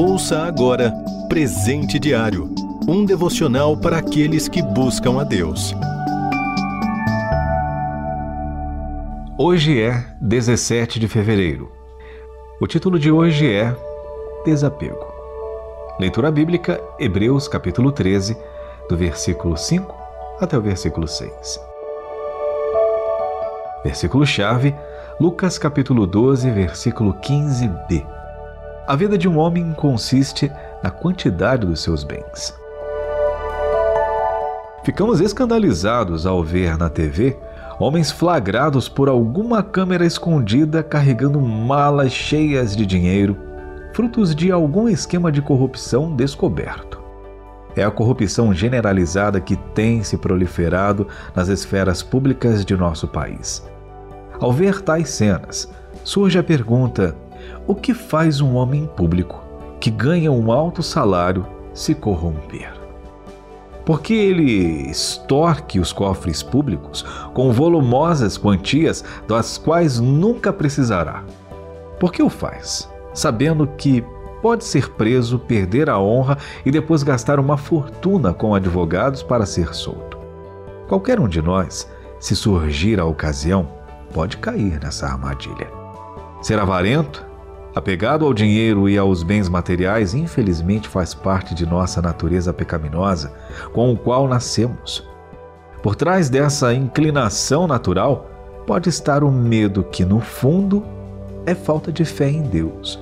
Ouça agora Presente Diário um devocional para aqueles que buscam a Deus. Hoje é 17 de fevereiro. O título de hoje é Desapego. Leitura bíblica, Hebreus capítulo 13, do versículo 5 até o versículo 6. Versículo-chave, Lucas capítulo 12, versículo 15b. A vida de um homem consiste na quantidade dos seus bens. Ficamos escandalizados ao ver na TV homens flagrados por alguma câmera escondida carregando malas cheias de dinheiro, frutos de algum esquema de corrupção descoberto. É a corrupção generalizada que tem se proliferado nas esferas públicas de nosso país. Ao ver tais cenas, surge a pergunta: o que faz um homem público que ganha um alto salário se corromper? porque ele extorque os cofres públicos com volumosas quantias das quais nunca precisará. Por que o faz? Sabendo que pode ser preso, perder a honra e depois gastar uma fortuna com advogados para ser solto. Qualquer um de nós, se surgir a ocasião, pode cair nessa armadilha. Ser avarento, Apegado ao dinheiro e aos bens materiais, infelizmente faz parte de nossa natureza pecaminosa, com o qual nascemos. Por trás dessa inclinação natural pode estar o medo que, no fundo, é falta de fé em Deus.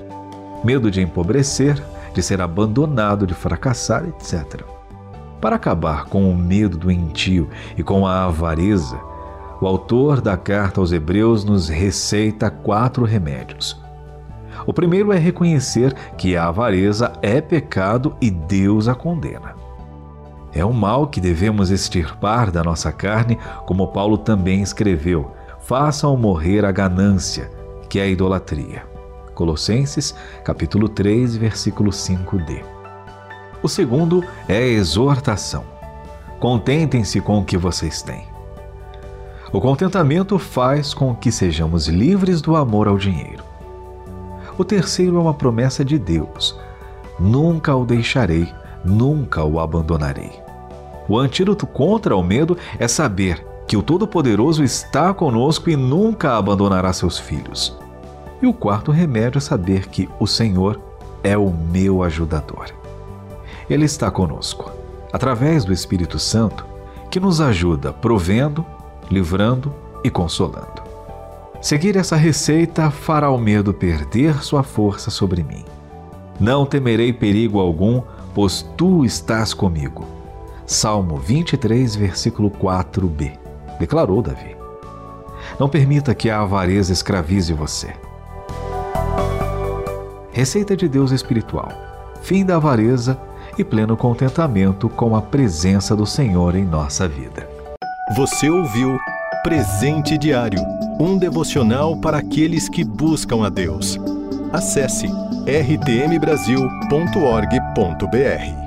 Medo de empobrecer, de ser abandonado, de fracassar, etc. Para acabar com o medo doentio e com a avareza, o autor da carta aos Hebreus nos receita quatro remédios o primeiro é reconhecer que a avareza é pecado e Deus a condena. É um mal que devemos extirpar da nossa carne, como Paulo também escreveu: façam morrer a ganância, que é a idolatria. Colossenses, capítulo 3, versículo 5d. O segundo é a exortação. Contentem-se com o que vocês têm. O contentamento faz com que sejamos livres do amor ao dinheiro. O terceiro é uma promessa de Deus: Nunca o deixarei, nunca o abandonarei. O antídoto contra o medo é saber que o Todo-Poderoso está conosco e nunca abandonará seus filhos. E o quarto remédio é saber que o Senhor é o meu ajudador. Ele está conosco, através do Espírito Santo, que nos ajuda provendo, livrando e consolando. Seguir essa receita fará o medo perder sua força sobre mim. Não temerei perigo algum, pois tu estás comigo. Salmo 23, versículo 4b. Declarou Davi. Não permita que a avareza escravize você. Receita de Deus espiritual: fim da avareza e pleno contentamento com a presença do Senhor em nossa vida. Você ouviu Presente Diário um devocional para aqueles que buscam a Deus. Acesse rtmbrasil.org.br.